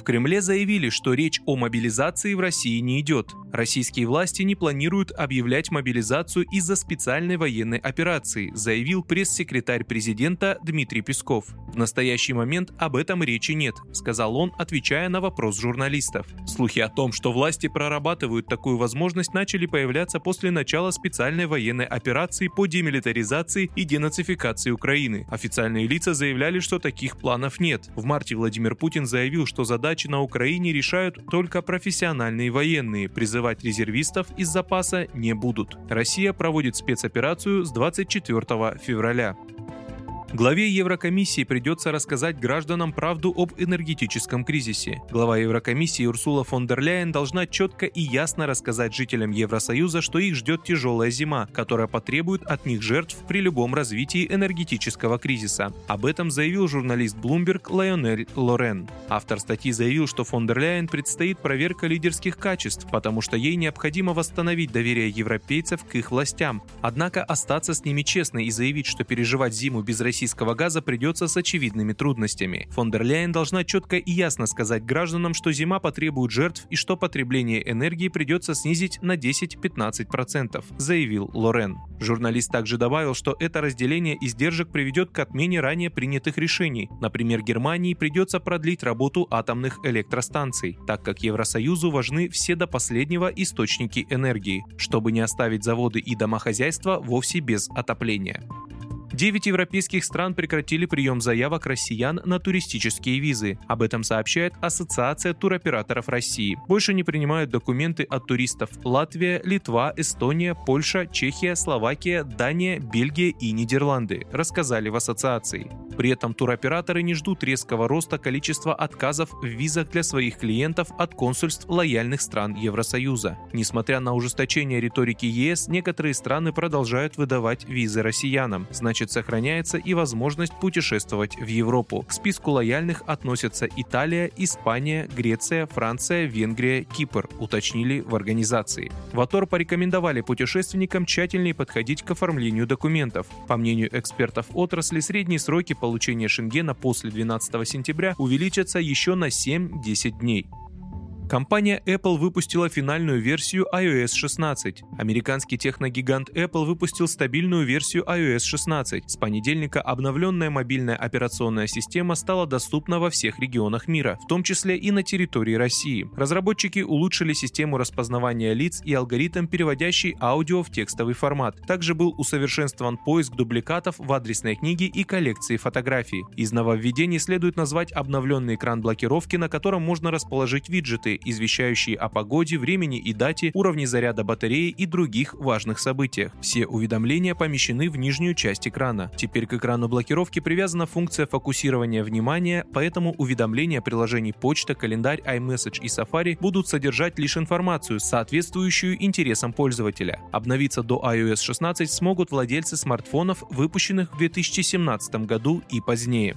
В Кремле заявили, что речь о мобилизации в России не идет. Российские власти не планируют объявлять мобилизацию из-за специальной военной операции, заявил пресс-секретарь президента Дмитрий Песков. В настоящий момент об этом речи нет, сказал он, отвечая на вопрос журналистов. Слухи о том, что власти прорабатывают такую возможность, начали появляться после начала специальной военной операции по демилитаризации и денацификации Украины. Официальные лица заявляли, что таких планов нет. В марте Владимир Путин заявил, что задача задачи на Украине решают только профессиональные военные, призывать резервистов из запаса не будут. Россия проводит спецоперацию с 24 февраля. Главе Еврокомиссии придется рассказать гражданам правду об энергетическом кризисе. Глава Еврокомиссии Урсула фон дер Ляйен должна четко и ясно рассказать жителям Евросоюза, что их ждет тяжелая зима, которая потребует от них жертв при любом развитии энергетического кризиса. Об этом заявил журналист Bloomberg Лайонель Лорен. Автор статьи заявил, что фон дер Ляйен предстоит проверка лидерских качеств, потому что ей необходимо восстановить доверие европейцев к их властям. Однако остаться с ними честной и заявить, что переживать зиму без России российского газа придется с очевидными трудностями. Фон должна четко и ясно сказать гражданам, что зима потребует жертв и что потребление энергии придется снизить на 10-15%, заявил Лорен. Журналист также добавил, что это разделение издержек приведет к отмене ранее принятых решений. Например, Германии придется продлить работу атомных электростанций, так как Евросоюзу важны все до последнего источники энергии, чтобы не оставить заводы и домохозяйства вовсе без отопления. Девять европейских стран прекратили прием заявок россиян на туристические визы. Об этом сообщает Ассоциация туроператоров России. Больше не принимают документы от туристов Латвия, Литва, Эстония, Польша, Чехия, Словакия, Дания, Бельгия и Нидерланды, рассказали в ассоциации. При этом туроператоры не ждут резкого роста количества отказов в визах для своих клиентов от консульств лояльных стран Евросоюза. Несмотря на ужесточение риторики ЕС, некоторые страны продолжают выдавать визы россиянам. Значит, значит сохраняется и возможность путешествовать в Европу. К списку лояльных относятся Италия, Испания, Греция, Франция, Венгрия, Кипр, уточнили в организации. В АТОР порекомендовали путешественникам тщательнее подходить к оформлению документов. По мнению экспертов отрасли, средние сроки получения Шенгена после 12 сентября увеличатся еще на 7-10 дней. Компания Apple выпустила финальную версию iOS 16. Американский техногигант Apple выпустил стабильную версию iOS 16. С понедельника обновленная мобильная операционная система стала доступна во всех регионах мира, в том числе и на территории России. Разработчики улучшили систему распознавания лиц и алгоритм, переводящий аудио в текстовый формат. Также был усовершенствован поиск дубликатов в адресной книге и коллекции фотографий. Из нововведений следует назвать обновленный экран блокировки, на котором можно расположить виджеты, извещающие о погоде, времени и дате, уровне заряда батареи и других важных событиях. Все уведомления помещены в нижнюю часть экрана. Теперь к экрану блокировки привязана функция фокусирования внимания, поэтому уведомления приложений почта, календарь, iMessage и Safari будут содержать лишь информацию, соответствующую интересам пользователя. Обновиться до iOS 16 смогут владельцы смартфонов, выпущенных в 2017 году и позднее.